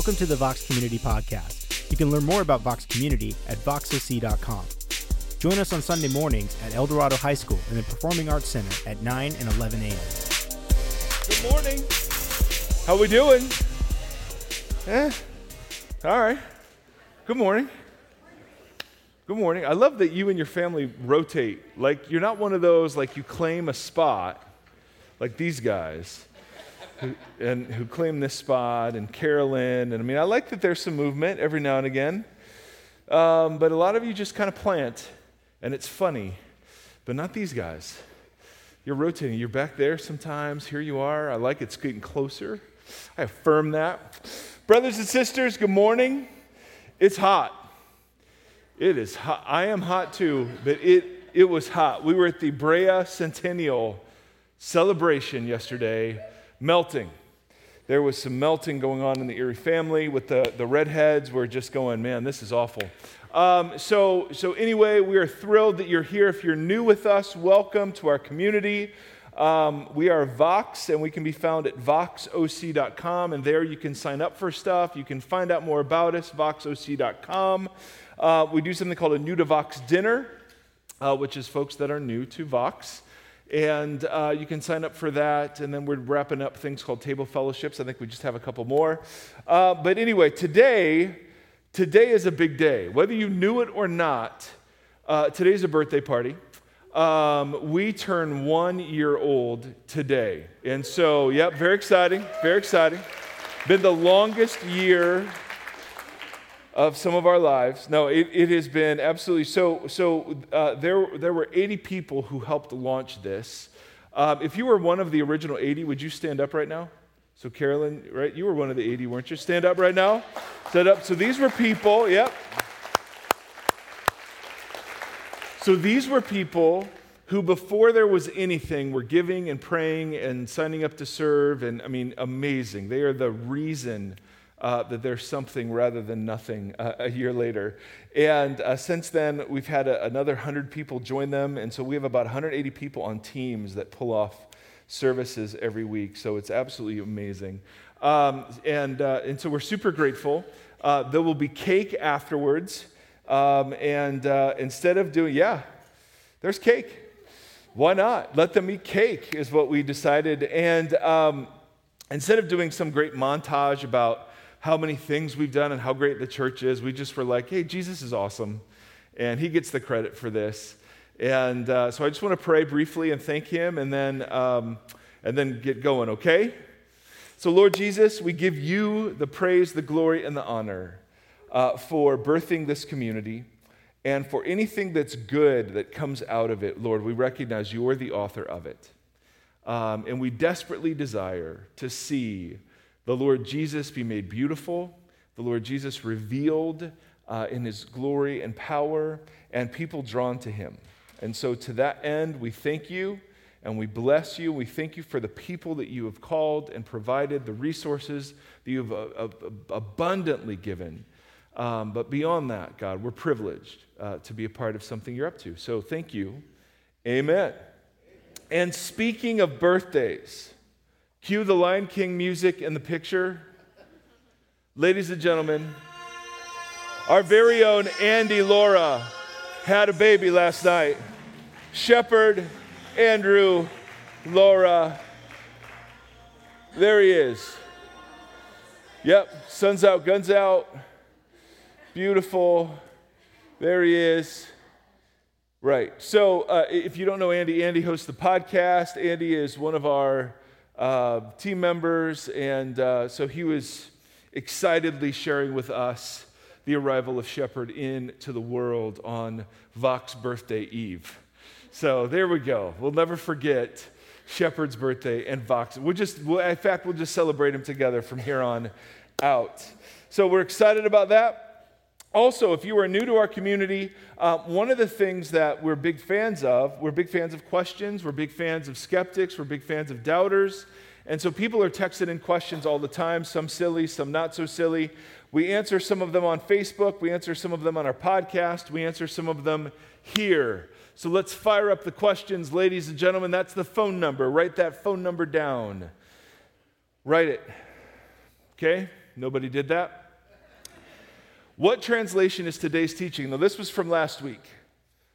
Welcome to the Vox Community Podcast. You can learn more about Vox Community at voxoc.com. Join us on Sunday mornings at El Dorado High School in the Performing Arts Center at 9 and 11 a.m. Good morning. How we doing? Eh? All right. Good morning. Good morning. I love that you and your family rotate. Like you're not one of those like you claim a spot like these guys who, and who claim this spot and Carolyn. And I mean, I like that there's some movement every now and again. Um, but a lot of you just kind of plant and it's funny. But not these guys. You're rotating. You're back there sometimes. Here you are. I like it's getting closer. I affirm that. Brothers and sisters, good morning. It's hot. It is hot. I am hot too, but it, it was hot. We were at the Brea Centennial celebration yesterday, melting. There was some melting going on in the Erie family with the, the redheads. We're just going, man, this is awful. Um, so, so, anyway, we are thrilled that you're here. If you're new with us, welcome to our community. Um, we are Vox, and we can be found at voxoc.com, and there you can sign up for stuff. You can find out more about us, voxoc.com. Uh, we do something called a New to Vox dinner, uh, which is folks that are new to Vox. And uh, you can sign up for that. And then we're wrapping up things called table fellowships. I think we just have a couple more. Uh, but anyway, today, today is a big day. Whether you knew it or not, uh, today's a birthday party. Um, we turn one year old today. And so, yep, very exciting, very exciting. Been the longest year of some of our lives. No, it, it has been absolutely so. So uh, there, there were 80 people who helped launch this. Um, if you were one of the original 80, would you stand up right now? So Carolyn, right? You were one of the 80, weren't you? Stand up right now. Stand up. So these were people. Yep. So these were people who, before there was anything, were giving and praying and signing up to serve. And I mean, amazing. They are the reason uh, that there's something rather than nothing uh, a year later. And uh, since then, we've had a, another 100 people join them. And so we have about 180 people on teams that pull off services every week. So it's absolutely amazing. Um, and, uh, and so we're super grateful. Uh, there will be cake afterwards. Um, and uh, instead of doing, yeah, there's cake. Why not? Let them eat cake, is what we decided. And um, instead of doing some great montage about how many things we've done and how great the church is. We just were like, hey, Jesus is awesome, and he gets the credit for this. And uh, so I just want to pray briefly and thank him, and then, um, and then get going, okay? So, Lord Jesus, we give you the praise, the glory, and the honor uh, for birthing this community. And for anything that's good that comes out of it, Lord, we recognize you're the author of it. Um, and we desperately desire to see the Lord Jesus be made beautiful, the Lord Jesus revealed uh, in his glory and power, and people drawn to him. And so, to that end, we thank you and we bless you. We thank you for the people that you have called and provided, the resources that you have uh, uh, abundantly given. Um, but beyond that, God, we're privileged uh, to be a part of something you're up to. So, thank you. Amen. And speaking of birthdays, Cue the Lion King music in the picture. Ladies and gentlemen, our very own Andy Laura had a baby last night. Shepherd, Andrew, Laura. There he is. Yep, sun's out, guns out. Beautiful. There he is. Right. So, uh, if you don't know Andy, Andy hosts the podcast. Andy is one of our uh, team members, and uh, so he was excitedly sharing with us the arrival of Shepherd into the world on Vox birthday eve. So there we go. We'll never forget Shepherd's birthday and Vox. We'll just, we'll, in fact, we'll just celebrate them together from here on out. So we're excited about that. Also, if you are new to our community, uh, one of the things that we're big fans of, we're big fans of questions, we're big fans of skeptics, we're big fans of doubters. And so people are texting in questions all the time, some silly, some not so silly. We answer some of them on Facebook, we answer some of them on our podcast, we answer some of them here. So let's fire up the questions, ladies and gentlemen. That's the phone number. Write that phone number down. Write it. Okay? Nobody did that? What translation is today's teaching? Now, this was from last week.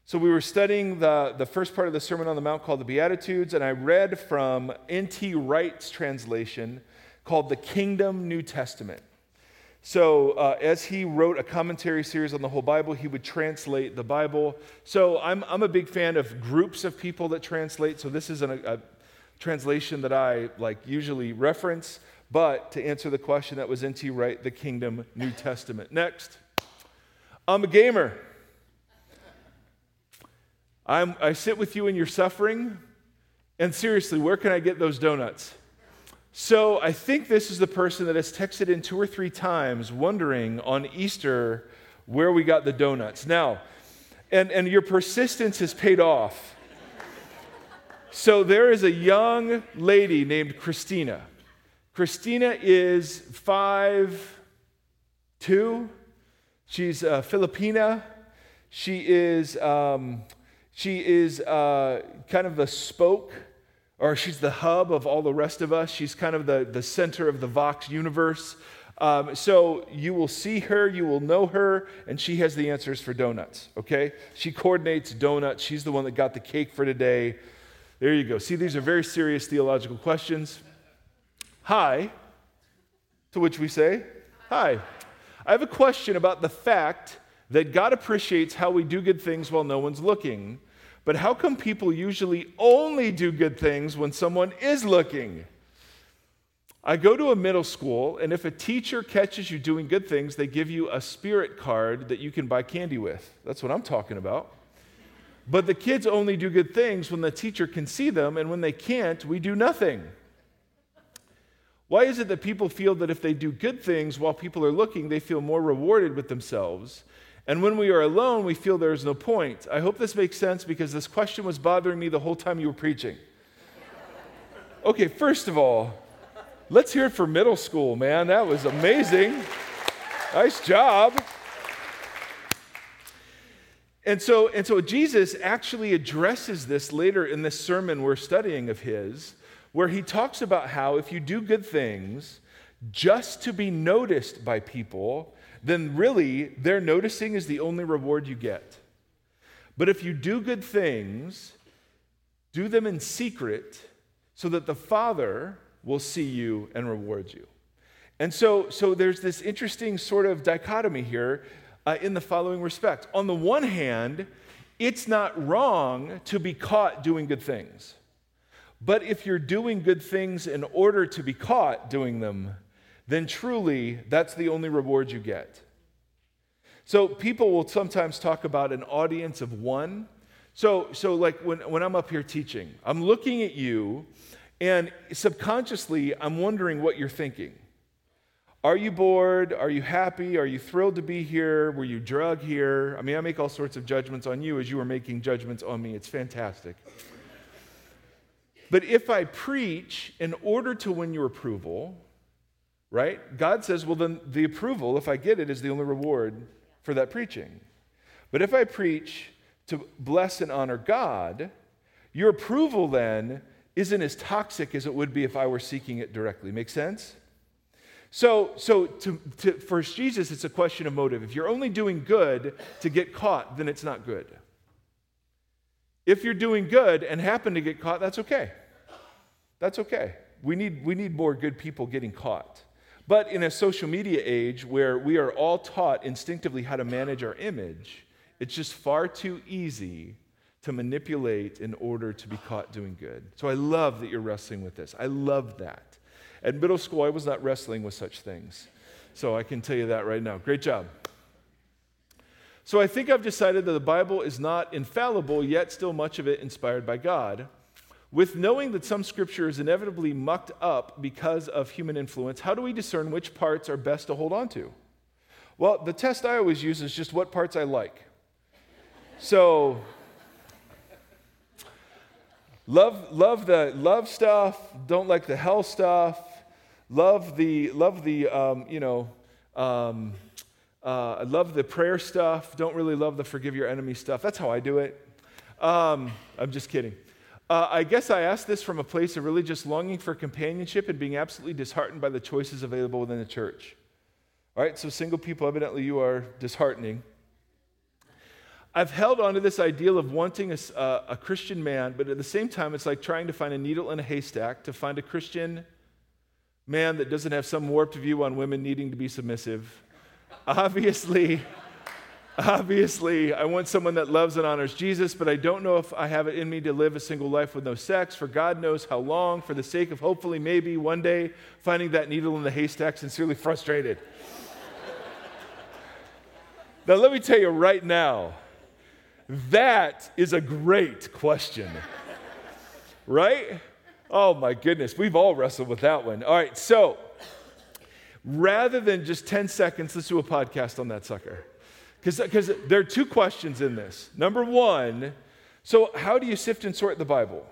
So, we were studying the, the first part of the Sermon on the Mount called the Beatitudes, and I read from N.T. Wright's translation called the Kingdom New Testament. So, uh, as he wrote a commentary series on the whole Bible, he would translate the Bible. So, I'm, I'm a big fan of groups of people that translate. So, this isn't a, a translation that I like usually reference. But to answer the question that was N.T. Wright, the Kingdom New Testament. Next, I'm a gamer. I'm, I sit with you in your suffering. And seriously, where can I get those donuts? So I think this is the person that has texted in two or three times wondering on Easter where we got the donuts. Now, and, and your persistence has paid off. So there is a young lady named Christina. Christina is five two. She's a Filipina. She is um, she is uh, kind of the spoke or she's the hub of all the rest of us. She's kind of the, the center of the Vox universe. Um, so you will see her, you will know her, and she has the answers for donuts, okay? She coordinates donuts. She's the one that got the cake for today. There you go. See, these are very serious theological questions. Hi, to which we say, Hi. I have a question about the fact that God appreciates how we do good things while no one's looking. But how come people usually only do good things when someone is looking? I go to a middle school, and if a teacher catches you doing good things, they give you a spirit card that you can buy candy with. That's what I'm talking about. But the kids only do good things when the teacher can see them, and when they can't, we do nothing. Why is it that people feel that if they do good things while people are looking, they feel more rewarded with themselves? And when we are alone, we feel there is no point. I hope this makes sense because this question was bothering me the whole time you were preaching. Okay, first of all, let's hear it for middle school, man. That was amazing. Nice job. And so, and so Jesus actually addresses this later in this sermon we're studying of his, where he talks about how if you do good things just to be noticed by people, then really their noticing is the only reward you get. But if you do good things, do them in secret so that the Father will see you and reward you. And so, so there's this interesting sort of dichotomy here uh, in the following respect. On the one hand, it's not wrong to be caught doing good things. But if you're doing good things in order to be caught doing them, then truly that's the only reward you get. So people will sometimes talk about an audience of one. So, so like when, when I'm up here teaching, I'm looking at you and subconsciously I'm wondering what you're thinking. Are you bored? Are you happy? Are you thrilled to be here? Were you drug here? I mean, I make all sorts of judgments on you as you are making judgments on me. It's fantastic. But if I preach in order to win your approval, right? God says, well, then the approval, if I get it, is the only reward for that preaching. But if I preach to bless and honor God, your approval then isn't as toxic as it would be if I were seeking it directly. Make sense? So, so to, to, for Jesus, it's a question of motive. If you're only doing good to get caught, then it's not good. If you're doing good and happen to get caught, that's okay. That's okay. We need, we need more good people getting caught. But in a social media age where we are all taught instinctively how to manage our image, it's just far too easy to manipulate in order to be caught doing good. So I love that you're wrestling with this. I love that. At middle school, I was not wrestling with such things. So I can tell you that right now. Great job. So I think I've decided that the Bible is not infallible, yet still much of it inspired by God. With knowing that some scripture is inevitably mucked up because of human influence, how do we discern which parts are best to hold on to? Well, the test I always use is just what parts I like. So, love, love the love stuff, don't like the hell stuff, love the, love the um, you know, um, uh, I love the prayer stuff, don't really love the forgive your enemy stuff. That's how I do it. Um, I'm just kidding. Uh, I guess I ask this from a place of really just longing for companionship and being absolutely disheartened by the choices available within the church. All right, so single people, evidently you are disheartening. I've held on to this ideal of wanting a, uh, a, Christian man, but at the same time, it's like trying to find a needle in a haystack to find a Christian man that doesn't have some warped view on women needing to be submissive. Obviously, Obviously, I want someone that loves and honors Jesus, but I don't know if I have it in me to live a single life with no sex for God knows how long, for the sake of hopefully, maybe one day finding that needle in the haystack, sincerely frustrated. now, let me tell you right now, that is a great question. right? Oh my goodness, we've all wrestled with that one. All right, so rather than just 10 seconds, let's do a podcast on that sucker. Because there are two questions in this. Number one, so how do you sift and sort the Bible?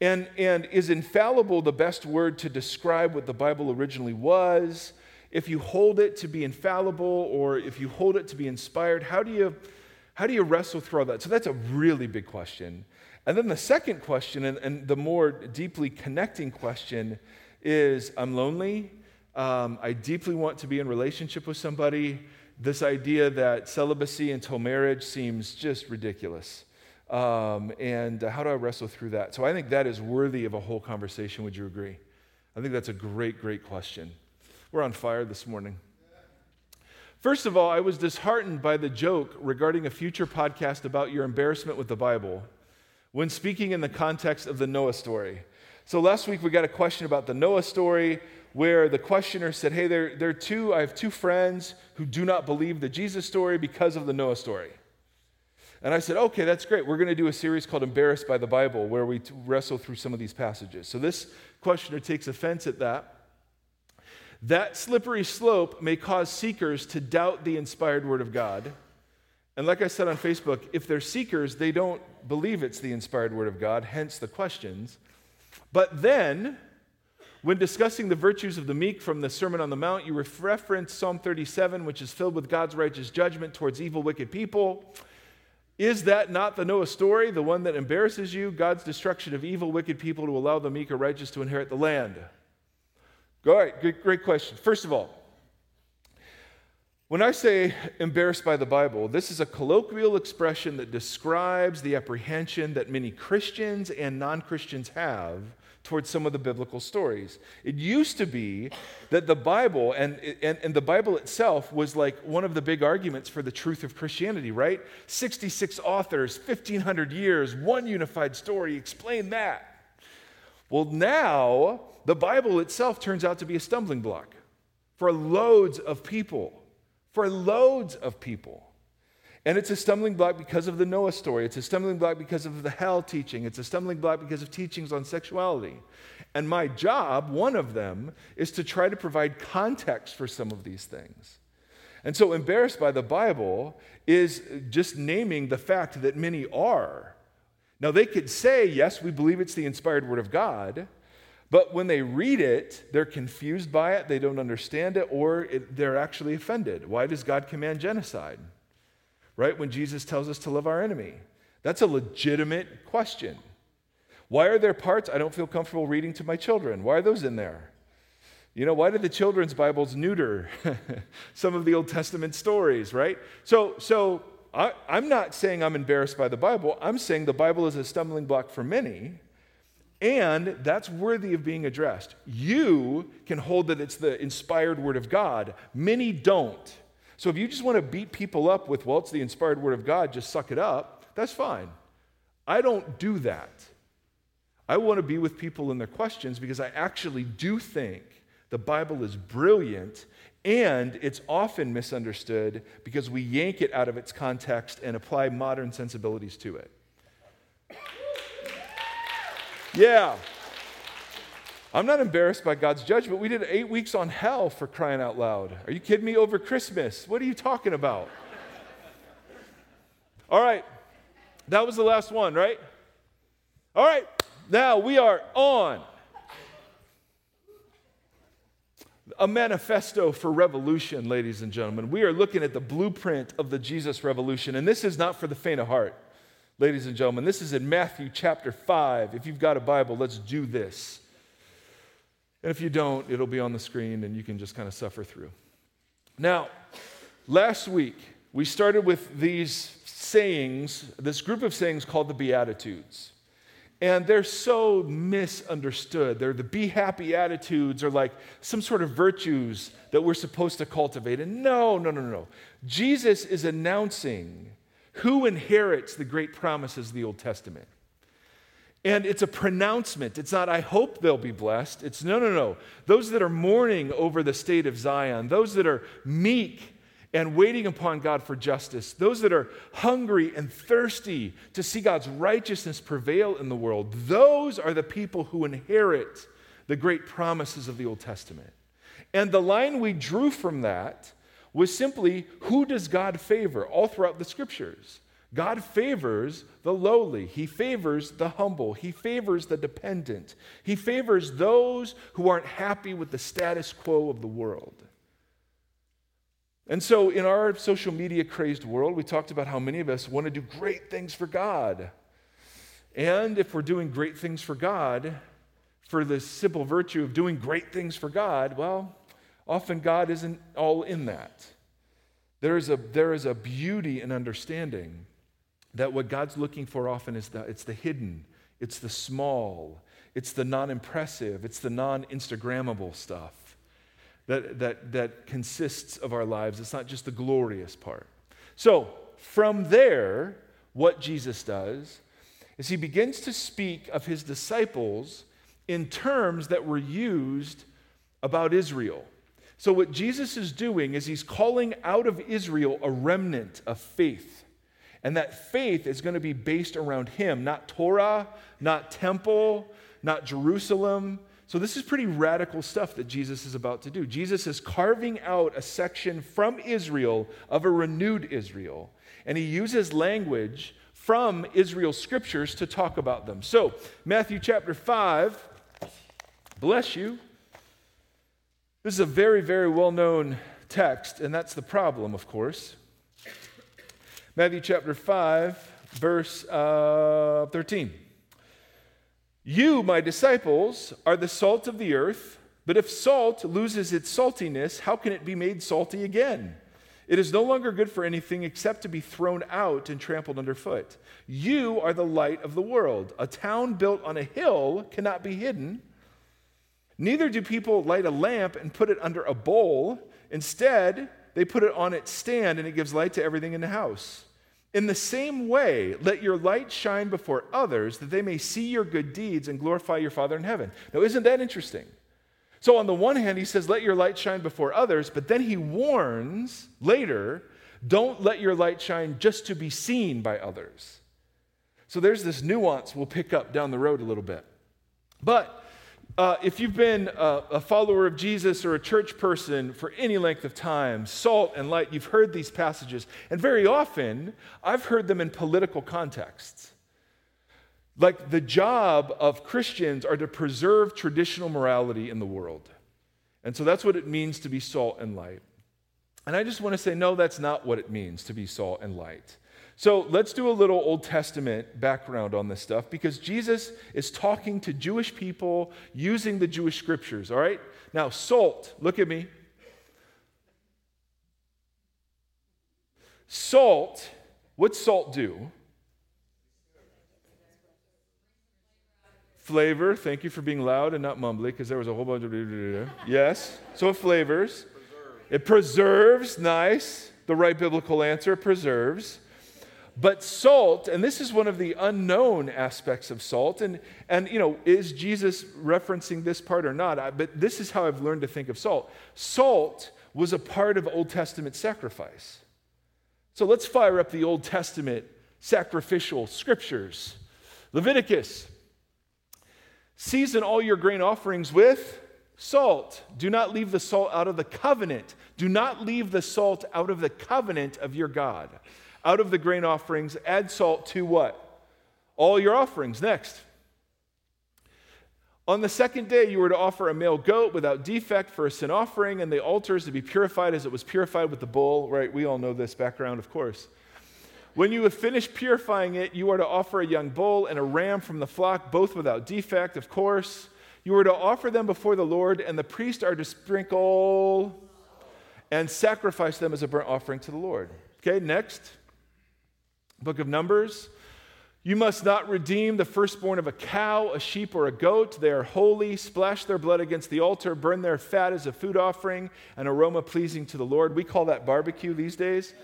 And, and is infallible the best word to describe what the Bible originally was? If you hold it to be infallible or if you hold it to be inspired, how do you, how do you wrestle through all that? So that's a really big question. And then the second question, and, and the more deeply connecting question, is I'm lonely. Um, I deeply want to be in relationship with somebody this idea that celibacy until marriage seems just ridiculous. Um, and how do I wrestle through that? So I think that is worthy of a whole conversation. Would you agree? I think that's a great, great question. We're on fire this morning. First of all, I was disheartened by the joke regarding a future podcast about your embarrassment with the Bible when speaking in the context of the Noah story. So last week we got a question about the Noah story where the questioner said, Hey, there, there are two, I have two friends who do not believe the Jesus story because of the Noah story. And I said, Okay, that's great. We're going to do a series called Embarrassed by the Bible where we wrestle through some of these passages. So this questioner takes offense at that. That slippery slope may cause seekers to doubt the inspired word of God. And like I said on Facebook, if they're seekers, they don't believe it's the inspired word of God, hence the questions. But then, when discussing the virtues of the meek from the Sermon on the Mount, you reference Psalm 37, which is filled with God's righteous judgment towards evil, wicked people. Is that not the Noah story, the one that embarrasses you? God's destruction of evil, wicked people to allow the meek or righteous to inherit the land. All right, good, great question. First of all, when I say embarrassed by the Bible, this is a colloquial expression that describes the apprehension that many Christians and non Christians have towards some of the biblical stories. It used to be that the Bible and, and, and, the Bible itself was like one of the big arguments for the truth of Christianity, right? 66 authors, 1,500 years, one unified story, explain that. Well, now the Bible itself turns out to be a stumbling block for loads of people, for loads of people. And it's a stumbling block because of the Noah story. It's a stumbling block because of the hell teaching. It's a stumbling block because of teachings on sexuality. And my job, one of them, is to try to provide context for some of these things. And so, embarrassed by the Bible is just naming the fact that many are. Now, they could say, yes, we believe it's the inspired word of God, but when they read it, they're confused by it, they don't understand it, or it, they're actually offended. Why does God command genocide? Right? When Jesus tells us to love our enemy. That's a legitimate question. Why are there parts I don't feel comfortable reading to my children? Why are those in there? You know, why did the children's Bibles neuter some of the Old Testament stories, right? So, so I, I'm not saying I'm embarrassed by the Bible. I'm saying the Bible is a stumbling block for many, and that's worthy of being addressed. You can hold that it's the inspired Word of God, many don't. So if you just want to beat people up with, well, it's the inspired word of God, just suck it up, that's fine. I don't do that. I want to be with people in their questions because I actually do think the Bible is brilliant and it's often misunderstood because we yank it out of its context and apply modern sensibilities to it. Yeah. I'm not embarrassed by God's judgment. We did eight weeks on hell for crying out loud. Are you kidding me? Over Christmas. What are you talking about? All right. That was the last one, right? All right. Now we are on a manifesto for revolution, ladies and gentlemen. We are looking at the blueprint of the Jesus revolution, and this is not for the faint of heart, ladies and gentlemen. This is in Matthew chapter 5. If you've got a Bible, let's do this. And if you don't, it'll be on the screen and you can just kind of suffer through. Now, last week, we started with these sayings, this group of sayings called the Beatitudes. And they're so misunderstood. They're the be happy attitudes or like some sort of virtues that we're supposed to cultivate. And no, no, no, no. Jesus is announcing who inherits the great promises of the Old Testament. And it's a pronouncement. It's not, I hope they'll be blessed. It's no, no, no. Those that are mourning over the state of Zion, those that are meek and waiting upon God for justice, those that are hungry and thirsty to see God's righteousness prevail in the world, those are the people who inherit the great promises of the Old Testament. And the line we drew from that was simply who does God favor all throughout the scriptures? God favors the lowly. He favors the humble. He favors the dependent. He favors those who aren't happy with the status quo of the world. And so, in our social media crazed world, we talked about how many of us want to do great things for God. And if we're doing great things for God, for the simple virtue of doing great things for God, well, often God isn't all in that. There is a, there is a beauty and understanding that what God's looking for often is the, it's the hidden, it's the small, it's the non impressive, it's the non Instagrammable stuff that, that, that consists of our lives. It's not just the glorious part. So, from there, what Jesus does is he begins to speak of his disciples in terms that were used about Israel. So, what Jesus is doing is he's calling out of Israel a remnant of faith. And that faith is going to be based around him, not Torah, not temple, not Jerusalem, so, this is pretty radical stuff that Jesus is about to do. Jesus is carving out a section from Israel of a renewed Israel, and he uses language from Israel's scriptures to talk about them. So, Matthew chapter 5, bless you. This is a very, very well known text, and that's the problem, of course. Matthew chapter 5, verse uh, 13. You, my disciples, are the salt of the earth, but if salt loses its saltiness, how can it be made salty again? It is no longer good for anything except to be thrown out and trampled underfoot. You are the light of the world. A town built on a hill cannot be hidden. Neither do people light a lamp and put it under a bowl. Instead, they put it on its stand and it gives light to everything in the house. In the same way, let your light shine before others that they may see your good deeds and glorify your Father in heaven. Now, isn't that interesting? So, on the one hand, he says, let your light shine before others, but then he warns later, don't let your light shine just to be seen by others. So, there's this nuance we'll pick up down the road a little bit. But uh, if you've been a, a, follower of Jesus or a church person for any length of time, salt and light, you've heard these passages. And very often, I've heard them in political contexts. Like the job of Christians are to preserve traditional morality in the world. And so that's what it means to be salt and light. And I just want to say, no, that's not what it means to be salt and light. So let's do a little Old Testament background on this stuff because Jesus is talking to Jewish people using the Jewish scriptures, all right? Now, salt, look at me. Salt, what's salt do? Flavor, thank you for being loud and not mumbly because there was a whole bunch of. Yes, so it flavors. It preserves, nice. The right biblical answer, preserves. But salt, and this is one of the unknown aspects of salt, and, and you know, is Jesus referencing this part or not? I, but this is how I've learned to think of salt. Salt was a part of Old Testament sacrifice. So let's fire up the Old Testament sacrificial scriptures. Leviticus Season all your grain offerings with salt. Do not leave the salt out of the covenant. Do not leave the salt out of the covenant of your God out of the grain offerings, add salt to what? All your offerings. Next. On the second day, you were to offer a male goat without defect for a sin offering, and the altar is to be purified as it was purified with the bull. Right? We all know this background, of course. When you have finished purifying it, you are to offer a young bull and a ram from the flock, both without defect, of course. You are to offer them before the Lord, and the priest are to sprinkle and sacrifice them as a burnt offering to the Lord. Okay, next. Book of Numbers. You must not redeem the firstborn of a cow, a sheep, or a goat. They are holy. Splash their blood against the altar. Burn their fat as a food offering, an aroma pleasing to the Lord. We call that barbecue these days.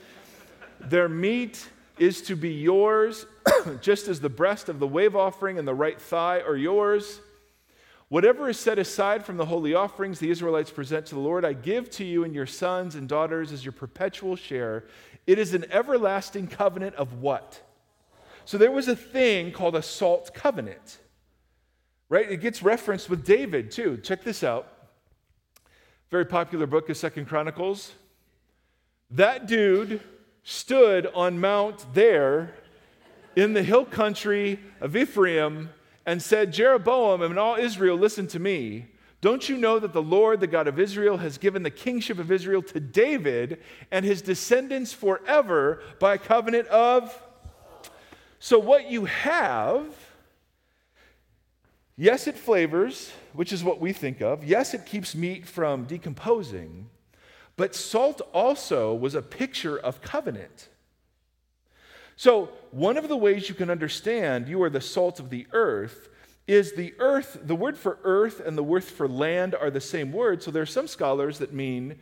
Their meat is to be yours, just as the breast of the wave offering and the right thigh are yours. Whatever is set aside from the holy offerings the Israelites present to the Lord, I give to you and your sons and daughters as your perpetual share. It is an everlasting covenant of what? So there was a thing called a salt covenant, right? It gets referenced with David too. Check this out. Very popular book is Second Chronicles. That dude stood on Mount there in the hill country of Ephraim and said, Jeroboam and all Israel, listen to me. Don't you know that the Lord, the God of Israel, has given the kingship of Israel to David and his descendants forever by a covenant of? So, what you have, yes, it flavors, which is what we think of. Yes, it keeps meat from decomposing. But salt also was a picture of covenant. So, one of the ways you can understand you are the salt of the earth is the earth, the word for earth and the word for land are the same word. So, there are some scholars that mean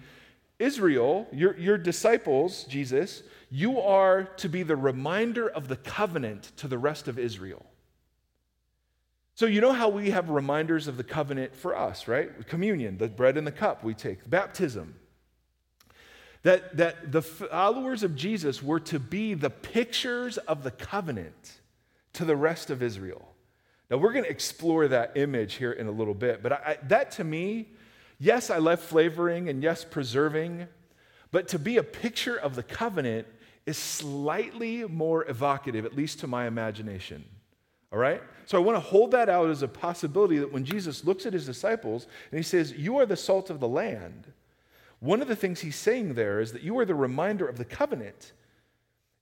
Israel, your, your disciples, Jesus, you are to be the reminder of the covenant to the rest of Israel. So, you know how we have reminders of the covenant for us, right? Communion, the bread and the cup we take, baptism. That, that the followers of Jesus were to be the pictures of the covenant to the rest of Israel. Now, we're going to explore that image here in a little bit, but I, that to me, yes, I love flavoring and yes, preserving, but to be a picture of the covenant is slightly more evocative, at least to my imagination. All right? So I want to hold that out as a possibility that when Jesus looks at his disciples and he says, You are the salt of the land, one of the things he's saying there is that you are the reminder of the covenant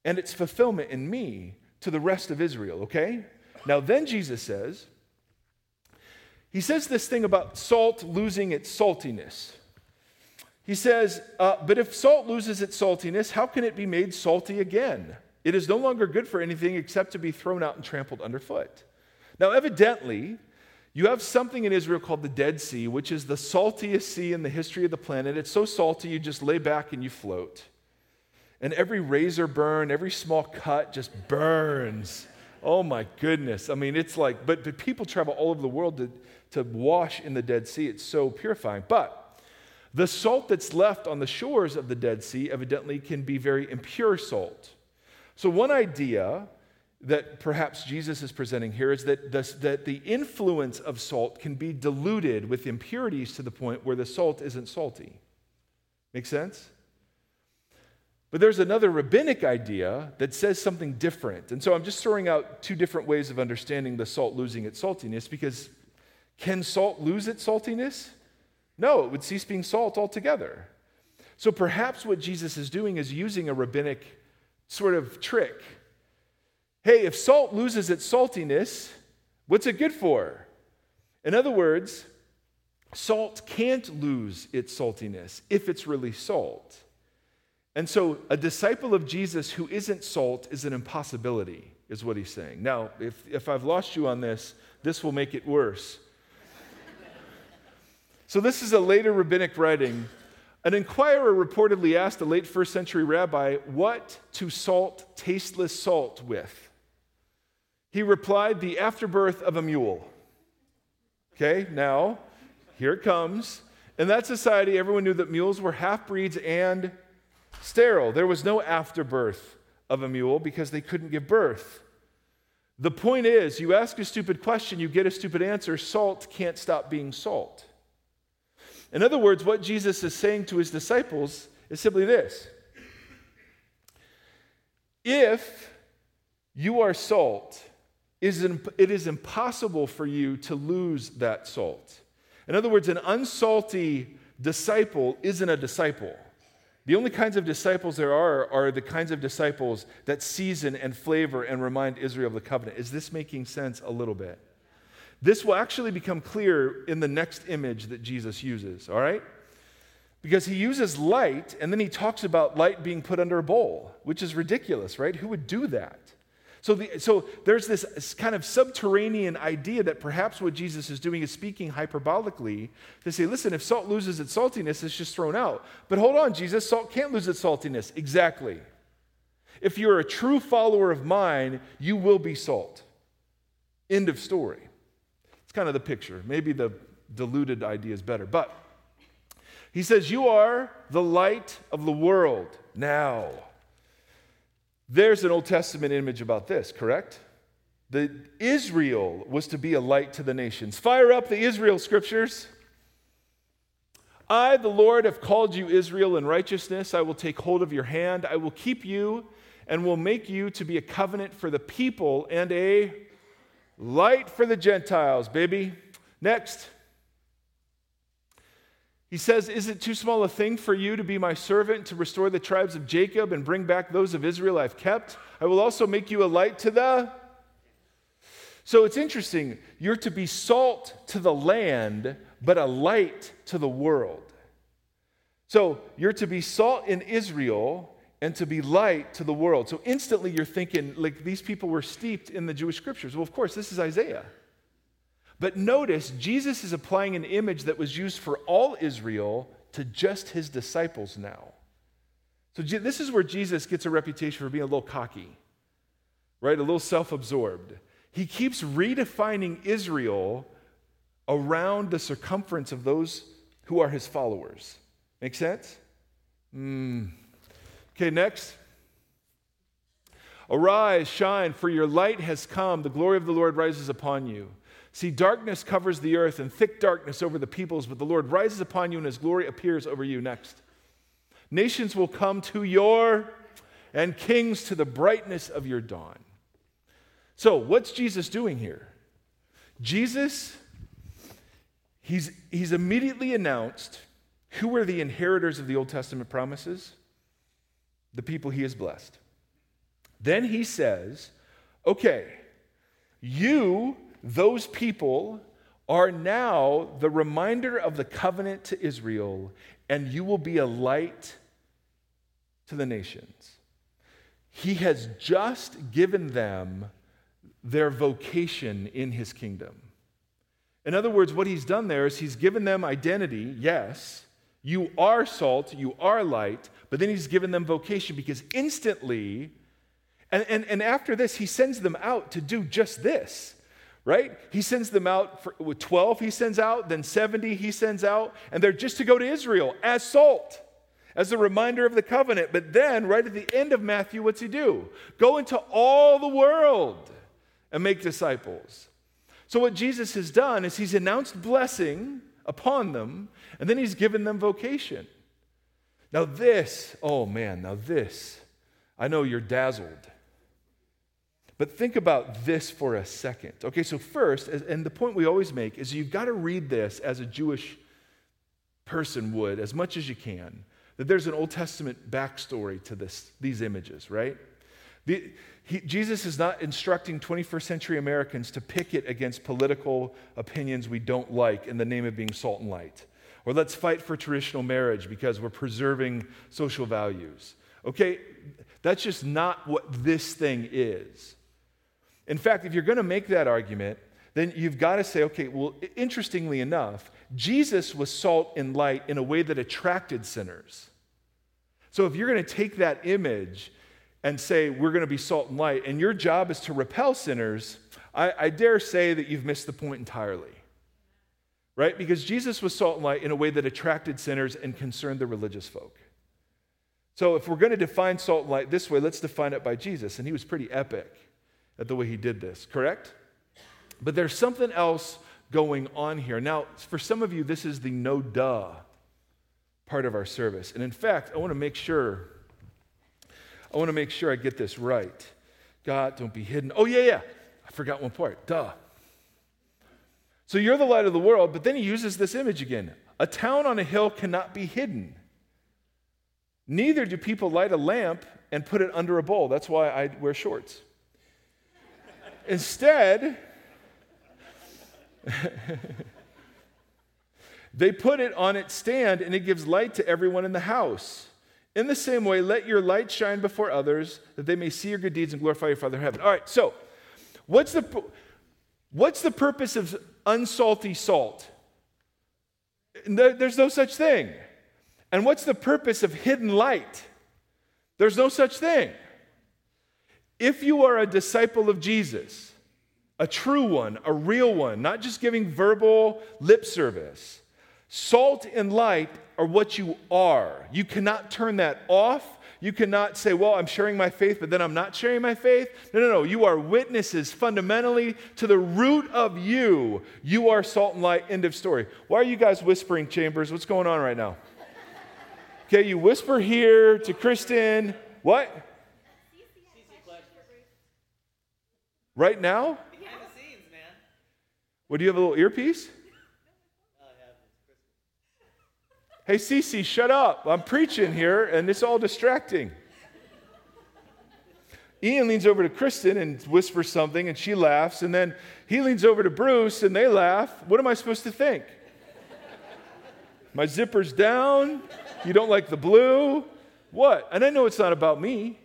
and its fulfillment in me to the rest of Israel, okay? Now, then Jesus says, he says this thing about salt losing its saltiness. He says, uh, But if salt loses its saltiness, how can it be made salty again? It is no longer good for anything except to be thrown out and trampled underfoot. Now, evidently, you have something in Israel called the Dead Sea, which is the saltiest sea in the history of the planet. It's so salty, you just lay back and you float. And every razor burn, every small cut just burns. Oh my goodness. I mean, it's like, but, but people travel all over the world to, to wash in the Dead Sea. It's so purifying. But the salt that's left on the shores of the Dead Sea evidently can be very impure salt. So, one idea that perhaps Jesus is presenting here is that the, that the influence of salt can be diluted with impurities to the point where the salt isn't salty. Make sense? But there's another rabbinic idea that says something different. And so I'm just throwing out two different ways of understanding the salt losing its saltiness because can salt lose its saltiness? No, it would cease being salt altogether. So perhaps what Jesus is doing is using a rabbinic sort of trick hey, if salt loses its saltiness, what's it good for? In other words, salt can't lose its saltiness if it's really salt. And so, a disciple of Jesus who isn't salt is an impossibility, is what he's saying. Now, if, if I've lost you on this, this will make it worse. so, this is a later rabbinic writing. An inquirer reportedly asked a late first century rabbi what to salt tasteless salt with. He replied, The afterbirth of a mule. Okay, now, here it comes. In that society, everyone knew that mules were half breeds and sterile. There was no afterbirth of a mule because they couldn't give birth. The point is, you ask a stupid question, you get a stupid answer. Salt can't stop being salt. In other words, what Jesus is saying to his disciples is simply this If you are salt, it is impossible for you to lose that salt. In other words, an unsalty disciple isn't a disciple. The only kinds of disciples there are are the kinds of disciples that season and flavor and remind Israel of the covenant. Is this making sense a little bit? This will actually become clear in the next image that Jesus uses, all right? Because he uses light and then he talks about light being put under a bowl, which is ridiculous, right? Who would do that? So, the, so there's this kind of subterranean idea that perhaps what Jesus is doing is speaking hyperbolically to say, listen, if salt loses its saltiness, it's just thrown out. But hold on, Jesus, salt can't lose its saltiness. Exactly. If you're a true follower of mine, you will be salt. End of story. It's kind of the picture. Maybe the diluted idea is better. But he says, You are the light of the world now. There's an Old Testament image about this, correct? The Israel was to be a light to the nations. Fire up the Isaiah scriptures. I, the Lord, have called you Israel in righteousness. I will take hold of your hand. I will keep you and will make you to be a covenant for the people and a light for the Gentiles, baby. Next. He says, Is it too small a thing for you to be my servant, to restore the tribes of Jacob and bring back those of Israel I've kept? I will also make you a light to the. So it's interesting. You're to be salt to the land, but a light to the world. So you're to be salt in Israel and to be light to the world. So instantly you're thinking, like, these people were steeped in the Jewish scriptures. Well, of course, this is Isaiah. But notice, Jesus is applying an image that was used for all Israel to just his disciples now. So, this is where Jesus gets a reputation for being a little cocky, right? A little self absorbed. He keeps redefining Israel around the circumference of those who are his followers. Make sense? Mm. Okay, next. Arise, shine, for your light has come. The glory of the Lord rises upon you. See, darkness covers the earth and thick darkness over the peoples, but the Lord rises upon you and his glory appears over you. Next. Nations will come to your, and kings to the brightness of your dawn. So, what's Jesus doing here? Jesus, he's, he's immediately announced who are the inheritors of the Old Testament promises? The people he has blessed. Then he says, okay, you those people are now the reminder of the covenant to Israel, and you will be a light to the nations. He has just given them their vocation in his kingdom. In other words, what he's done there is he's given them identity, yes. You are salt, you are light, but then he's given them vocation because instantly, and, and, and after this, he sends them out to do just this right? He sends them out for, with 12, he sends out, then 70 he sends out, and they're just to go to Israel as salt, as a reminder of the covenant. But then, right at the end of Matthew, what's he do? Go into all the world and make disciples. So, what Jesus has done is he's announced blessing upon them, and then he's given them vocation. Now, this, oh man, now this, I know you're dazzled but think about this for a second. Okay, so first, and the point we always make is you've got to read this as a Jewish person would, as much as you can, that there's an Old Testament backstory to this, these images, right? The, he, Jesus is not instructing 21st century Americans to picket against political opinions we don't like in the name of being salt and light. Or let's fight for traditional marriage because we're preserving social values. Okay, that's just not what this thing is. In fact, if you're going to make that argument, then you've got to say, okay, well, interestingly enough, Jesus was salt and light in a way that attracted sinners. So if you're going to take that image and say, we're going to be salt and light, and your job is to repel sinners, I, I dare say that you've missed the point entirely. Right? Because Jesus was salt and light in a way that attracted sinners and concerned the religious folk. So if we're going to define salt and light this way, let's define it by Jesus. And he was pretty epic at the way he did this, correct? But there's something else going on here. Now, for some of you, this is the no duh part of our service. And in fact, I want to make sure I want to make sure I get this right. God, don't be hidden. Oh, yeah, yeah. I forgot one part. Duh. So you're the light of the world, but then he uses this image again. A town on a hill cannot be hidden. Neither do people light a lamp and put it under a bowl. That's why I wear shorts. Instead, They put it on its stand and it gives light to everyone in the house. In the same way, let your light shine before others that they may see your good deeds and glorify your Father in heaven. All right, so what's the, what's the purpose of unsalty salt? There's no such thing. And what's the purpose of hidden light? There's no such thing. If you are a disciple of Jesus, a true one, a real one, not just giving verbal lip service, salt and light are what you are. You cannot turn that off. You cannot say, Well, I'm sharing my faith, but then I'm not sharing my faith. No, no, no. You are witnesses fundamentally to the root of you. You are salt and light. End of story. Why are you guys whispering, Chambers? What's going on right now? Okay, you whisper here to Kristen. What? Right now? Behind the scenes, man. What do you have a little earpiece? Hey, Cece, shut up. I'm preaching here and it's all distracting. Ian leans over to Kristen and whispers something and she laughs. And then he leans over to Bruce and they laugh. What am I supposed to think? My zipper's down. You don't like the blue. What? And I know it's not about me.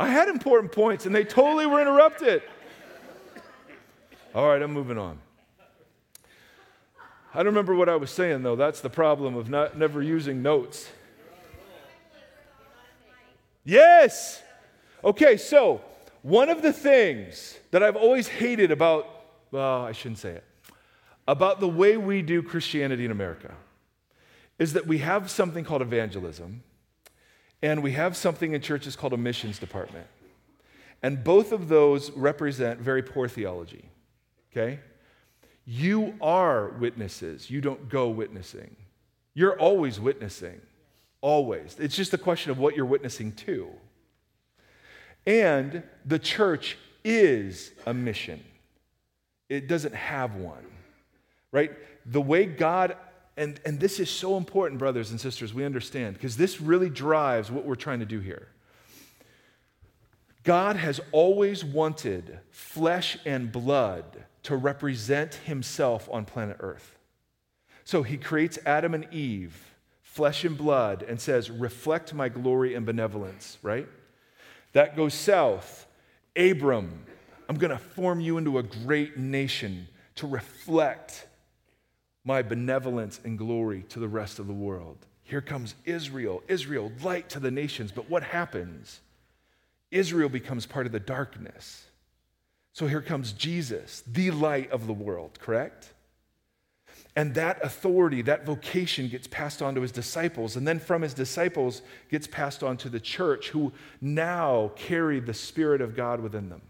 I had important points and they totally were interrupted. All right, I'm moving on. I don't remember what I was saying though. That's the problem of not never using notes. Yes. Okay, so one of the things that I've always hated about, well, I shouldn't say it, about the way we do Christianity in America is that we have something called evangelism and we have something in churches called a missions department. And both of those represent very poor theology. Okay? You are witnesses. You don't go witnessing. You're always witnessing. Always. It's just a question of what you're witnessing to. And the church is a mission, it doesn't have one, right? The way God, and, and this is so important, brothers and sisters, we understand, because this really drives what we're trying to do here. God has always wanted flesh and blood to represent himself on planet Earth. So he creates Adam and Eve, flesh and blood, and says, Reflect my glory and benevolence, right? That goes south. Abram, I'm going to form you into a great nation to reflect my benevolence and glory to the rest of the world. Here comes Israel. Israel, light to the nations. But what happens? Israel becomes part of the darkness. So here comes Jesus, the light of the world, correct? And that authority, that vocation gets passed on to his disciples. And then from his disciples gets passed on to the church, who now carry the Spirit of God within them.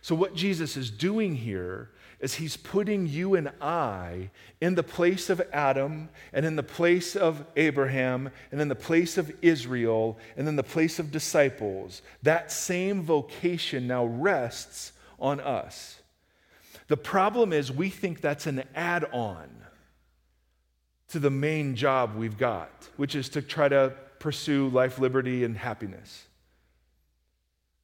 So, what Jesus is doing here is he's putting you and I in the place of Adam and in the place of Abraham and in the place of Israel and in the place of disciples. That same vocation now rests on us. The problem is we think that's an add on to the main job we've got, which is to try to pursue life, liberty, and happiness.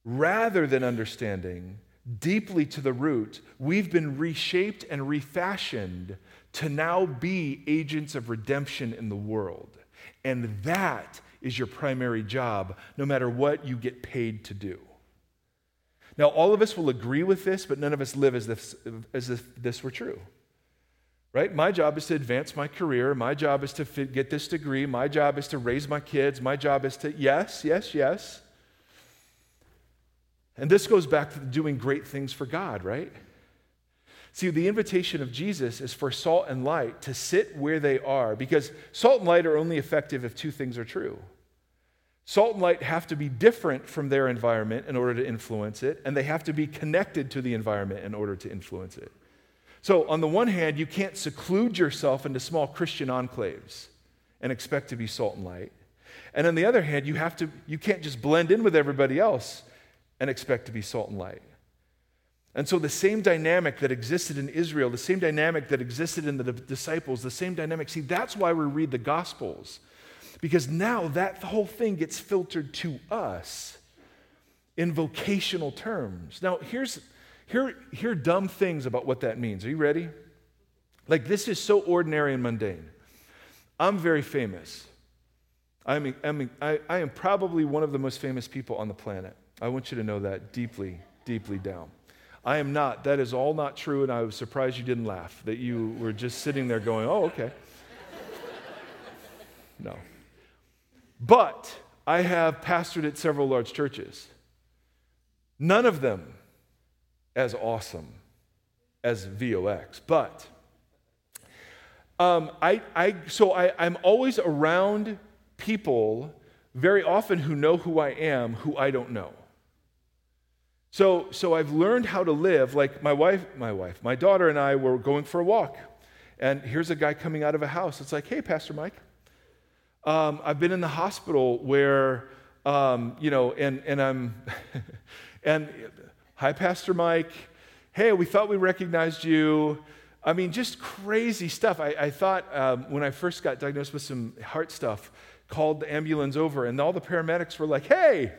Rather than understanding deeply to the root, we've been reshaped and refashioned to now be agents of redemption in the world. And that is your primary job, no matter what you get paid to do. Now, all of us will agree with this, but none of us live as if, as if this were true. Right? My job is to advance my career. My job is to fit, get this degree. My job is to raise my kids. My job is to, yes, yes, yes. And this goes back to doing great things for God, right? See, the invitation of Jesus is for salt and light to sit where they are because salt and light are only effective if two things are true. Salt and light have to be different from their environment in order to influence it, and they have to be connected to the environment in order to influence it. So, on the one hand, you can't seclude yourself into small Christian enclaves and expect to be salt and light. And on the other hand, you have to you can't just blend in with everybody else and expect to be salt and light. And so, the same dynamic that existed in Israel, the same dynamic that existed in the disciples, the same dynamic, see, that's why we read the Gospels. Because now that whole thing gets filtered to us in vocational terms. Now, here's here, here are dumb things about what that means. Are you ready? Like, this is so ordinary and mundane. I'm very famous. I'm, I'm, I, I am probably one of the most famous people on the planet. I want you to know that deeply, deeply down. I am not. That is all not true, and I was surprised you didn't laugh, that you were just sitting there going, oh, okay. no. But I have pastored at several large churches. None of them as awesome as VOX, but um, I, I, so I, I'm always around people very often who know who I am, who I don't know. So, so I've learned how to live. Like my wife, my wife, my daughter and I were going for a walk, and here's a guy coming out of a house. It's like, hey, Pastor Mike. Um, I've been in the hospital where, um, you know, and and I'm, and hi, Pastor Mike. Hey, we thought we recognized you. I mean, just crazy stuff. I, I thought um, when I first got diagnosed with some heart stuff, called the ambulance over, and all the paramedics were like, hey,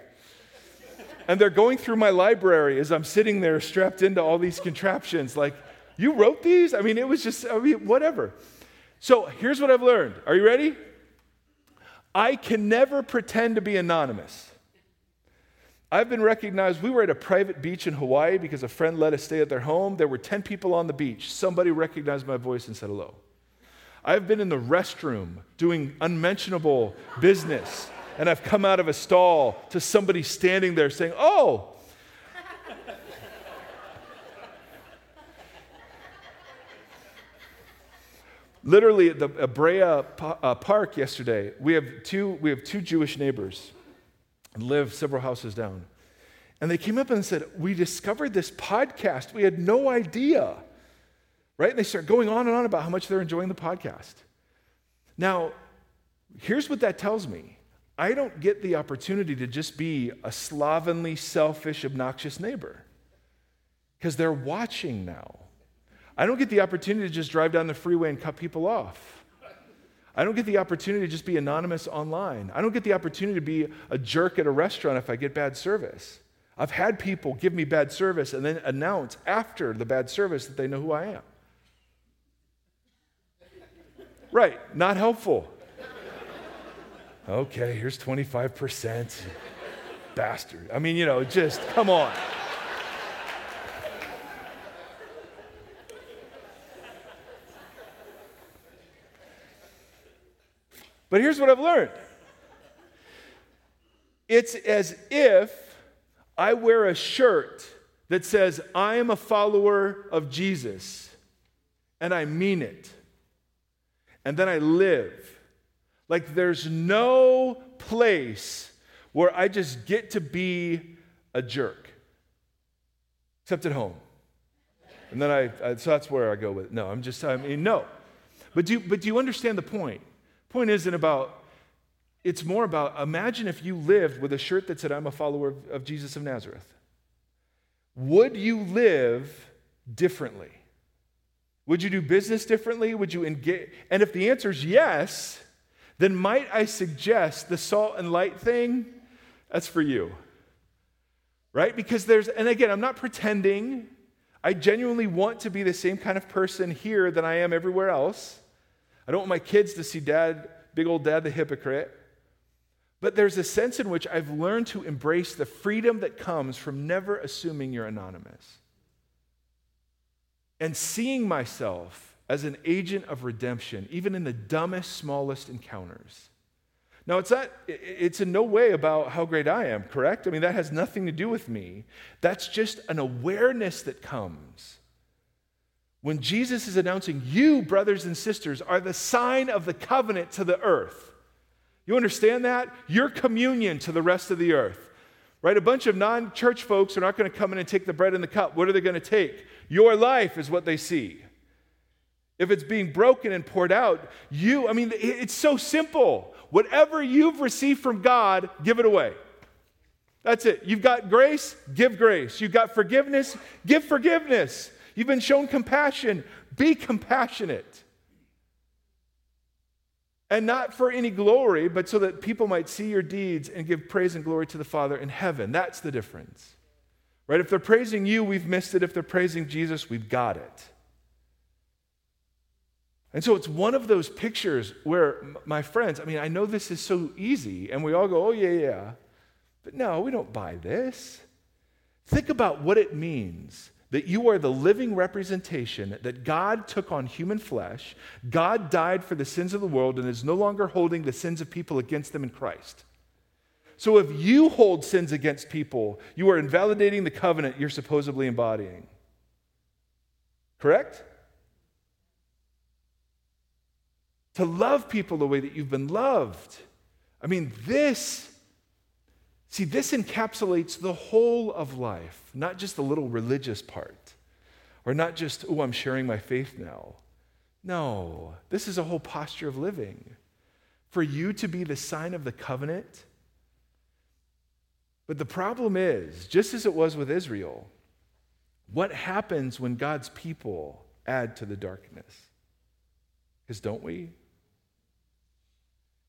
and they're going through my library as I'm sitting there strapped into all these contraptions. Like, you wrote these? I mean, it was just, I mean, whatever. So here's what I've learned. Are you ready? I can never pretend to be anonymous. I've been recognized. We were at a private beach in Hawaii because a friend let us stay at their home. There were 10 people on the beach. Somebody recognized my voice and said hello. I've been in the restroom doing unmentionable business and I've come out of a stall to somebody standing there saying, Oh, literally at the Brea uh, Park yesterday, we have two, we have two Jewish neighbors live several houses down. And they came up and said, We discovered this podcast. We had no idea. Right? And they start going on and on about how much they're enjoying the podcast. Now, here's what that tells me I don't get the opportunity to just be a slovenly, selfish, obnoxious neighbor because they're watching now. I don't get the opportunity to just drive down the freeway and cut people off. I don't get the opportunity to just be anonymous online. I don't get the opportunity to be a jerk at a restaurant if I get bad service. I've had people give me bad service and then announce after the bad service that they know who I am. Right, not helpful. Okay, here's 25%. Bastard. I mean, you know, just come on. But here's what I've learned it's as if I wear a shirt that says, I am a follower of Jesus, and I mean it. And then I live like there's no place where I just get to be a jerk, except at home. And then I, I so that's where I go with it. No, I'm just, I mean, no. But do, but do you understand the point? Point isn't about, it's more about imagine if you lived with a shirt that said, I'm a follower of, of Jesus of Nazareth. Would you live differently? Would you do business differently? Would you engage? And if the answer is yes, then might I suggest the salt and light thing? That's for you. Right? Because there's, and again, I'm not pretending. I genuinely want to be the same kind of person here than I am everywhere else. I don't want my kids to see dad, big old dad, the hypocrite. But there's a sense in which I've learned to embrace the freedom that comes from never assuming you're anonymous and seeing myself as an agent of redemption, even in the dumbest, smallest encounters. Now, it's, not, it's in no way about how great I am, correct? I mean, that has nothing to do with me. That's just an awareness that comes. When Jesus is announcing, You, brothers and sisters, are the sign of the covenant to the earth. You understand that? Your communion to the rest of the earth. Right? A bunch of non church folks are not going to come in and take the bread and the cup. What are they going to take? Your life is what they see if it's being broken and poured out, you, I mean, it's so simple. Whatever you've received from God, give it away. That's it. You've got grace, give grace. You've got forgiveness, give forgiveness. You've been shown compassion, be compassionate. And not for any glory, but so that people might see your deeds and give praise and glory to the Father in heaven. That's the difference. Right? If they're praising you, we've missed it. If they're praising Jesus, we've got it. And so it's one of those pictures where, my friends, I mean, I know this is so easy, and we all go, oh, yeah, yeah. But no, we don't buy this. Think about what it means that you are the living representation that God took on human flesh. God died for the sins of the world and is no longer holding the sins of people against them in Christ. So if you hold sins against people, you are invalidating the covenant you're supposedly embodying. Correct? To love people the way that you've been loved. I mean, this, see, this encapsulates the whole of life, not just the little religious part, or not just, oh, I'm sharing my faith now. No, this is a whole posture of living. For you to be the sign of the covenant. But the problem is, just as it was with Israel, what happens when God's people add to the darkness? Because don't we?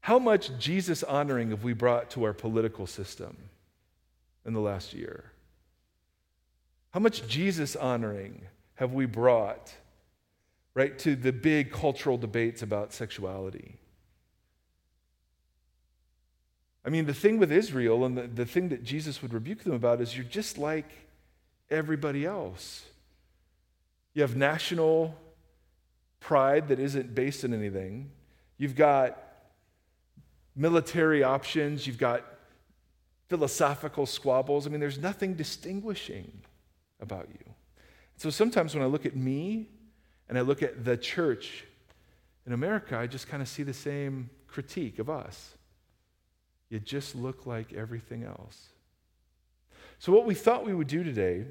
How much Jesus honoring have we brought to our political system in the last year? How much Jesus honoring have we brought, right, to the big cultural debates about sexuality? I mean, the thing with Israel and the, the thing that Jesus would rebuke them about is you're just like everybody else. You have national pride that isn't based in anything. You've got military options, you've got philosophical squabbles. I mean, there's nothing distinguishing about you. So sometimes when I look at me and I look at the church in America, I just kind of see the same critique of us. You just look like everything else. So, what we thought we would do today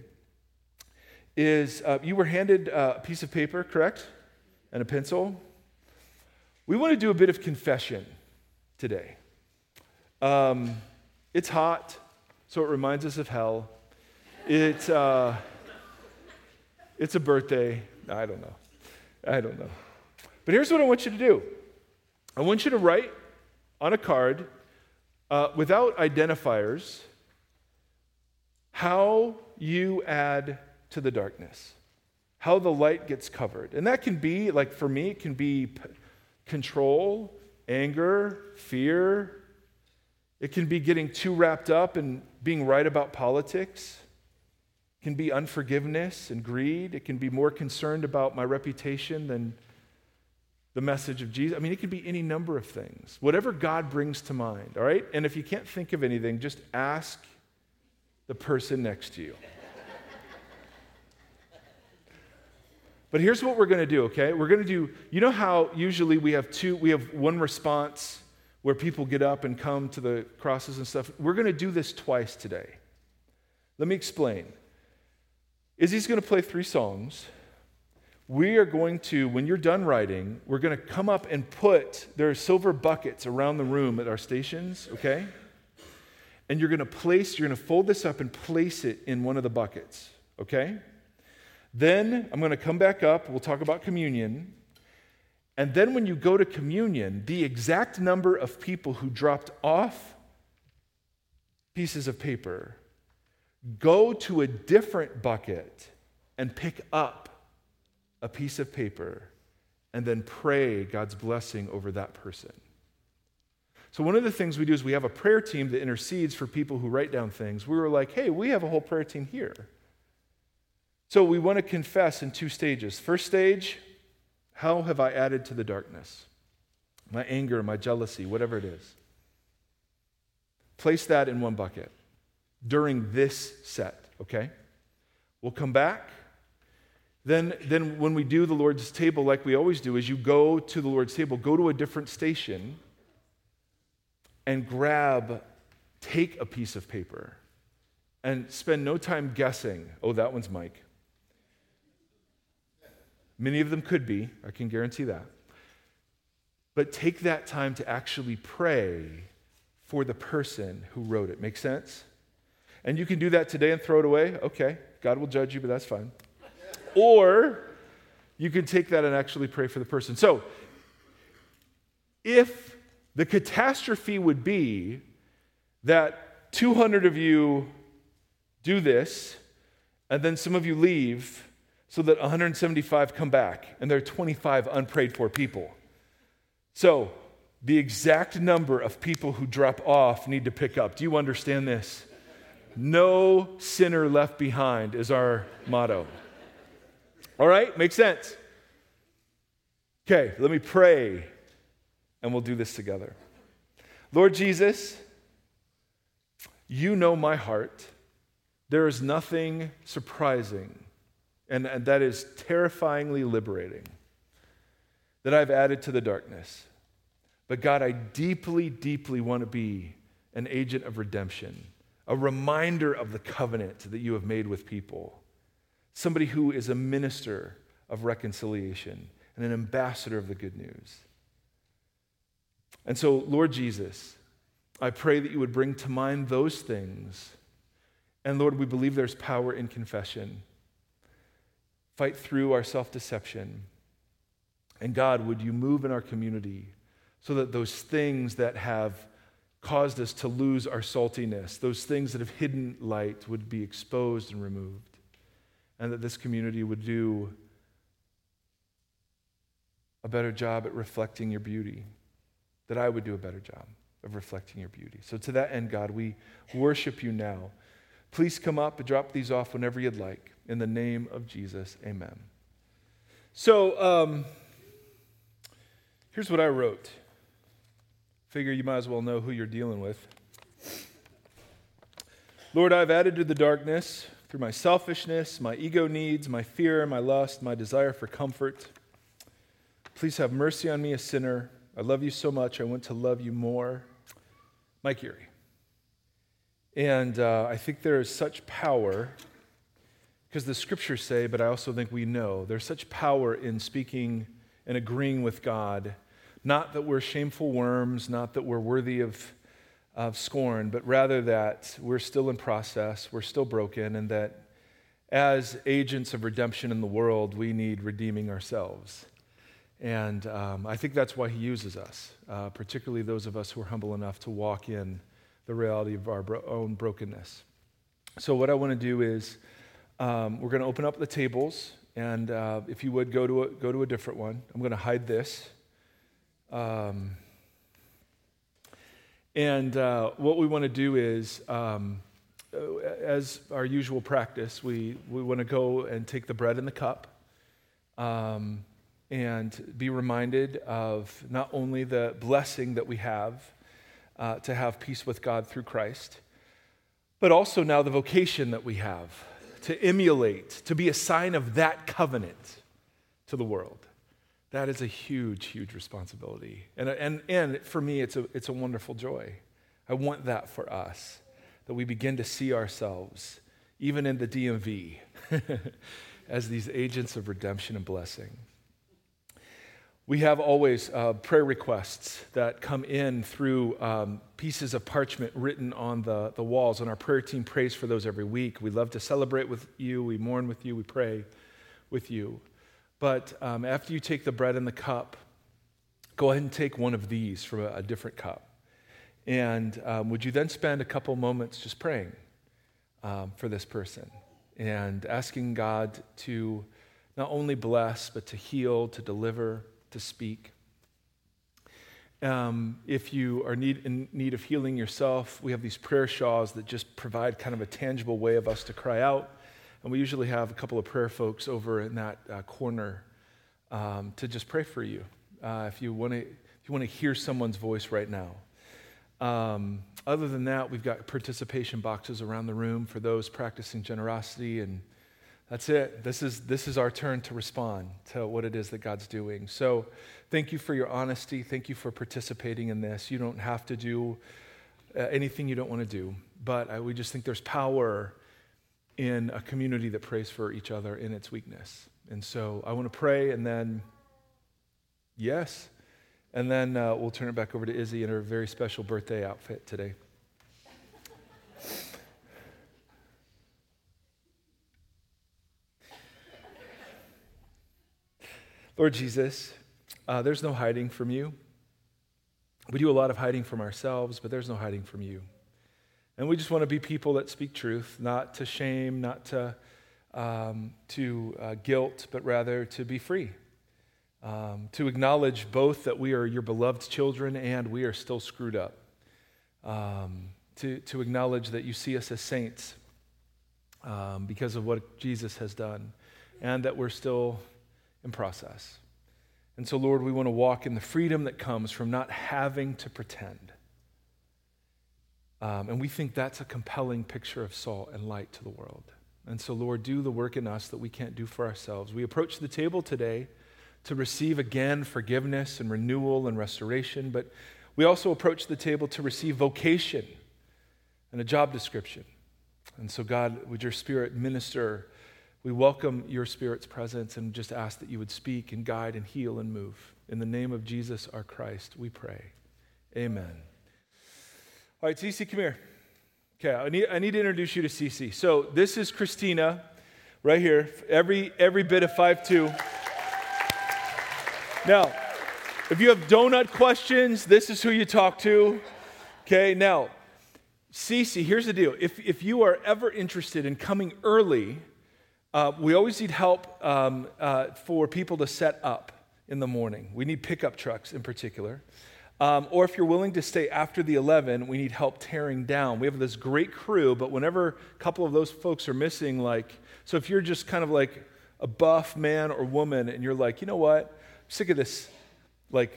is uh, you were handed a piece of paper, correct? And a pencil. We want to do a bit of confession today. Um, it's hot, so it reminds us of hell. It, uh, it's a birthday. I don't know. I don't know. But here's what I want you to do I want you to write on a card uh, without identifiers how you add to the darkness, how the light gets covered. And that can be, like for me, it can be p- control, anger, fear. It can be getting too wrapped up in being right about politics. It can be unforgiveness and greed. It can be more concerned about my reputation than the message of Jesus. I mean, it could be any number of things. Whatever God brings to mind, all right? And if you can't think of anything, just ask the person next to you. But here's what we're going to do, okay? We're going to do, you know how usually we have two, we have one response where people get up and come to the crosses and stuff. We're going to do this twice today. Let me explain. Izzy's going to play three songs. We are going to, when you're done writing, we're going to come up and put, there are silver buckets around the room at our stations, okay? And you're going to place, you're going to fold this up and place it in one of the buckets, okay? Then I'm going to come back up. We'll talk about communion. And then when you go to communion, the exact number of people who dropped off pieces of paper go to a different bucket and pick up a piece of paper and then pray God's blessing over that person. So, one of the things we do is we have a prayer team that intercedes for people who write down things. We were like, hey, we have a whole prayer team here. So we want to confess in two stages. First stage, how have I added to the darkness? My anger, my jealousy, whatever it is. Place that in one bucket during this set, okay? We'll come back. Then, then when we do the Lord's table, like we always do, is you go to the Lord's table, go to a different station and grab, take a piece of paper and spend no time guessing. Oh, that one's Mike. Many of them could be, I can guarantee that. But take that time to actually pray for the person who wrote it. Make sense? And you can do that today and throw it away. Okay, God will judge you, but that's fine. Or you can take that and actually pray for the person. So, if the catastrophe would be that 200 of you do this, and then some of you leave, so that 175 come back, and there are 25 unprayed for people. So, the exact number of people who drop off need to pick up. Do you understand this? No sinner left behind is our motto. All right, makes sense. Okay, let me pray and we'll do this together. Lord Jesus, you know my heart. There is nothing surprising, and, and that is terrifyingly liberating, that I've added to the darkness. But God, I deeply, deeply want to be an agent of redemption, a reminder of the covenant that you have made with people, somebody who is a minister of reconciliation and an ambassador of the good news. And so, Lord Jesus, I pray that you would bring to mind those things. And Lord, we believe there's power in confession. Fight through our self deception. And God, would you move in our community? so that those things that have caused us to lose our saltiness, those things that have hidden light, would be exposed and removed, and that this community would do a better job at reflecting your beauty, that I would do a better job of reflecting your beauty. So, to that end, God, we worship you now. Please come up and drop these off whenever you'd like. In the name of Jesus, amen. So, um, here's what I wrote. Figure you might as well know who you're dealing with. Lord, I've added to the darkness through my selfishness, my ego needs, my fear, my lust, my desire for comfort. Please have mercy on me, a sinner. I love you so much. I want to love you more. Mike Erre. And uh, I think there is such power, because the scriptures say, but I also think we know, there's such power in speaking and agreeing with God not that we're shameful worms, not that we're worthy of, of scorn, but rather that we're still in process, we're still broken, and that as agents of redemption in the world, we need redeeming ourselves. And um, I think that's why he uses us, uh, particularly those of us who are humble enough to walk in the reality of our bro- own brokenness. So, what I want to do is um, we're going to open up the tables, and uh, if you would go to a, go to a different one, I'm going to hide this. Um, and uh, what we want to do is, um, uh, as our usual practice, we, we want to go and take the bread and the cup um, and be reminded of not only the blessing that we have uh, to have peace with God through Christ, but also now the vocation that we have to emulate, to be a sign of that covenant to the world. That is a huge, huge responsibility. And, and, and for me, it's a, it's a wonderful joy. I want that for us, that we begin to see ourselves, even in the DMV, as these agents of redemption and blessing. We have always uh, prayer requests that come in through um, pieces of parchment written on the, the walls, and our prayer team prays for those every week. We love to celebrate with you, we mourn with you, we pray with you. But um, after you take the bread and the cup, go ahead and take one of these from a, a different cup. And um, would you then spend a couple moments just praying um, for this person and asking God to not only bless, but to heal, to deliver, to speak? Um, if you are need, in need of healing yourself, we have these prayer shawls that just provide kind of a tangible way of us to cry out and we usually have a couple of prayer folks over in that uh, corner um, to just pray for you uh, if you want to if you want to hear someone's voice right now. Um, other than that, we've got participation boxes around the room for those practicing generosity, and that's it. This is this is our turn to respond to what it is that God's doing. So, thank you for your honesty. Thank you for participating in this. You don't have to do uh, anything you don't want to do, but I, we just think there's power in a community that prays for each other in its weakness. And so I want to pray and then, yes. And then uh, we'll turn it back over to Izzy in her very special birthday outfit today. Lord Jesus, uh, there's no hiding from you. We do a lot of hiding from ourselves, but there's no hiding from you. And we just want to be people that speak truth, not to shame, not to, um, to uh, guilt, but rather to be free. Um, to acknowledge both that we are your beloved children and we are still screwed up. Um, to, to acknowledge that you see us as saints um, because of what Jesus has done and that we're still in process. And so, Lord, we want to walk in the freedom that comes from not having to pretend. Um, and we think that's a compelling picture of salt and light to the world. And so, Lord, do the work in us that we can't do for ourselves. We approach the table today to receive again forgiveness and renewal and restoration, but we also approach the table to receive vocation and a job description. And so, God, would your spirit minister we welcome your Spirit's presence and just ask that you would speak and guide and heal and move. In the name of Jesus, our Christ, we pray. Amen. All right, Cece, come here. Okay, I need, I need to introduce you to Cece. So this is Christina, right here, every, every bit of five two. Now, if you have donut questions, this is who you talk to. Okay, now, Cece, here's the deal. If, if you are ever interested in coming early, uh, we always need help um, uh, for people to set up in the morning. We need pickup trucks in particular. Um, or if you're willing to stay after the 11, we need help tearing down. We have this great crew, but whenever a couple of those folks are missing, like, so if you're just kind of like a buff man or woman and you're like, you know what, I'm sick of this like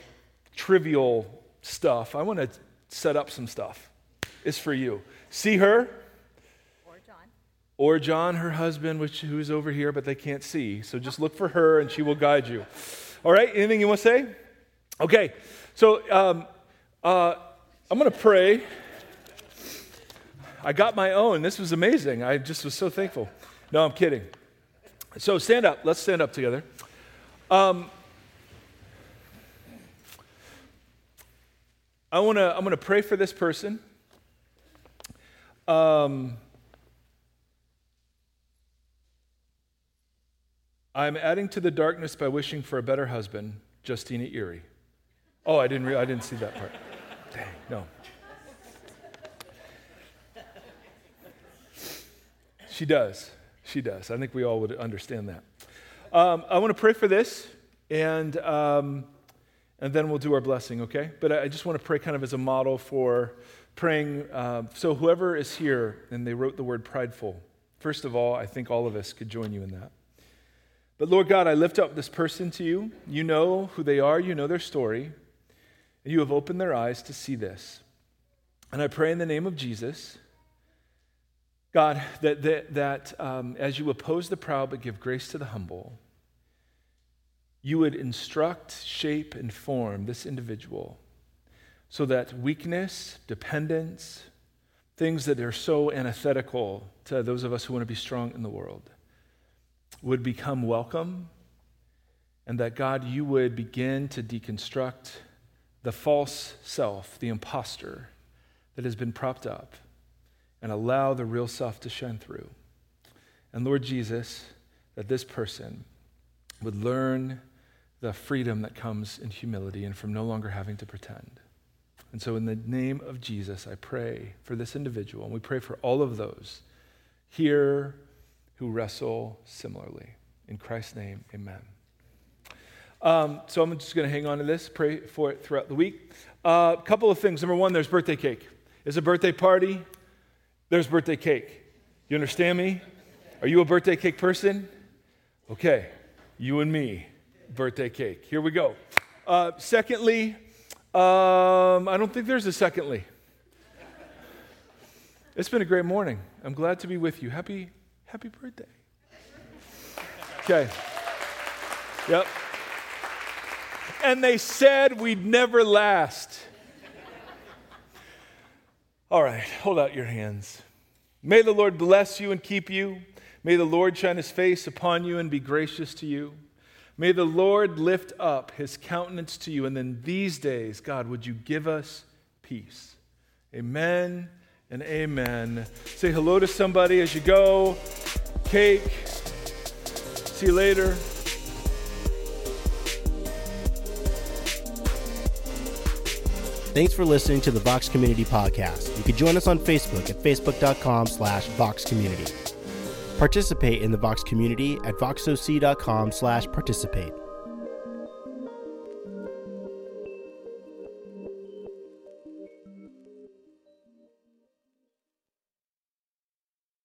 trivial stuff, I want to set up some stuff. It's for you. See her, or John, her husband, which who's over here, but they can't see. So just look for her, and she will guide you. All right. Anything you want to say? Okay. So um, uh, I'm going to pray. I got my own. This was amazing. I just was so thankful. No, I'm kidding. So stand up. Let's stand up together. Um, I want to. I'm going to pray for this person. Um, I'm adding to the darkness by wishing for a better husband, Justina Erre. Oh, I didn't, re- I didn't see that part. Dang, no. She does. She does. I think we all would understand that. Um, I want to pray for this, and, um, and then we'll do our blessing, okay? But I, I just want to pray kind of as a model for praying. Uh, so, whoever is here and they wrote the word prideful, first of all, I think all of us could join you in that. But Lord God, I lift up this person to you. You know who they are, you know their story, and you have opened their eyes to see this. And I pray in the name of Jesus, God, that, that, that um, as you oppose the proud but give grace to the humble, you would instruct, shape, and form this individual so that weakness, dependence, things that are so antithetical to those of us who want to be strong in the world, would become welcome, and that God, you would begin to deconstruct the false self, the impostor that has been propped up, and allow the real self to shine through. And Lord Jesus, that this person would learn the freedom that comes in humility and from no longer having to pretend. And so, in the name of Jesus, I pray for this individual, and we pray for all of those here who wrestle similarly. In Christ's name, amen. Um, so I'm just going to hang on to this, pray for it throughout the week. A uh, couple of things. Number one, there's birthday cake. It's a birthday party. There's birthday cake. You understand me? Are you a birthday cake person? Okay, you and me, birthday cake. Here we go. Uh, secondly, um, I don't think there's a secondly. It's been a great morning. I'm glad to be with you. Happy Happy birthday. Okay. Yep. And they said we'd never last. All right, hold out your hands. May the Lord bless you and keep you. May the Lord shine his face upon you and be gracious to you. May the Lord lift up his countenance to you. And then these days, God, would you give us peace? Amen and amen. Say hello to somebody as you go. Cake. See you later. Thanks for listening to the Vox Community Podcast. You can join us on Facebook at facebook.com slash Vox Community. Participate in the Vox community at voxoc.com slash participate.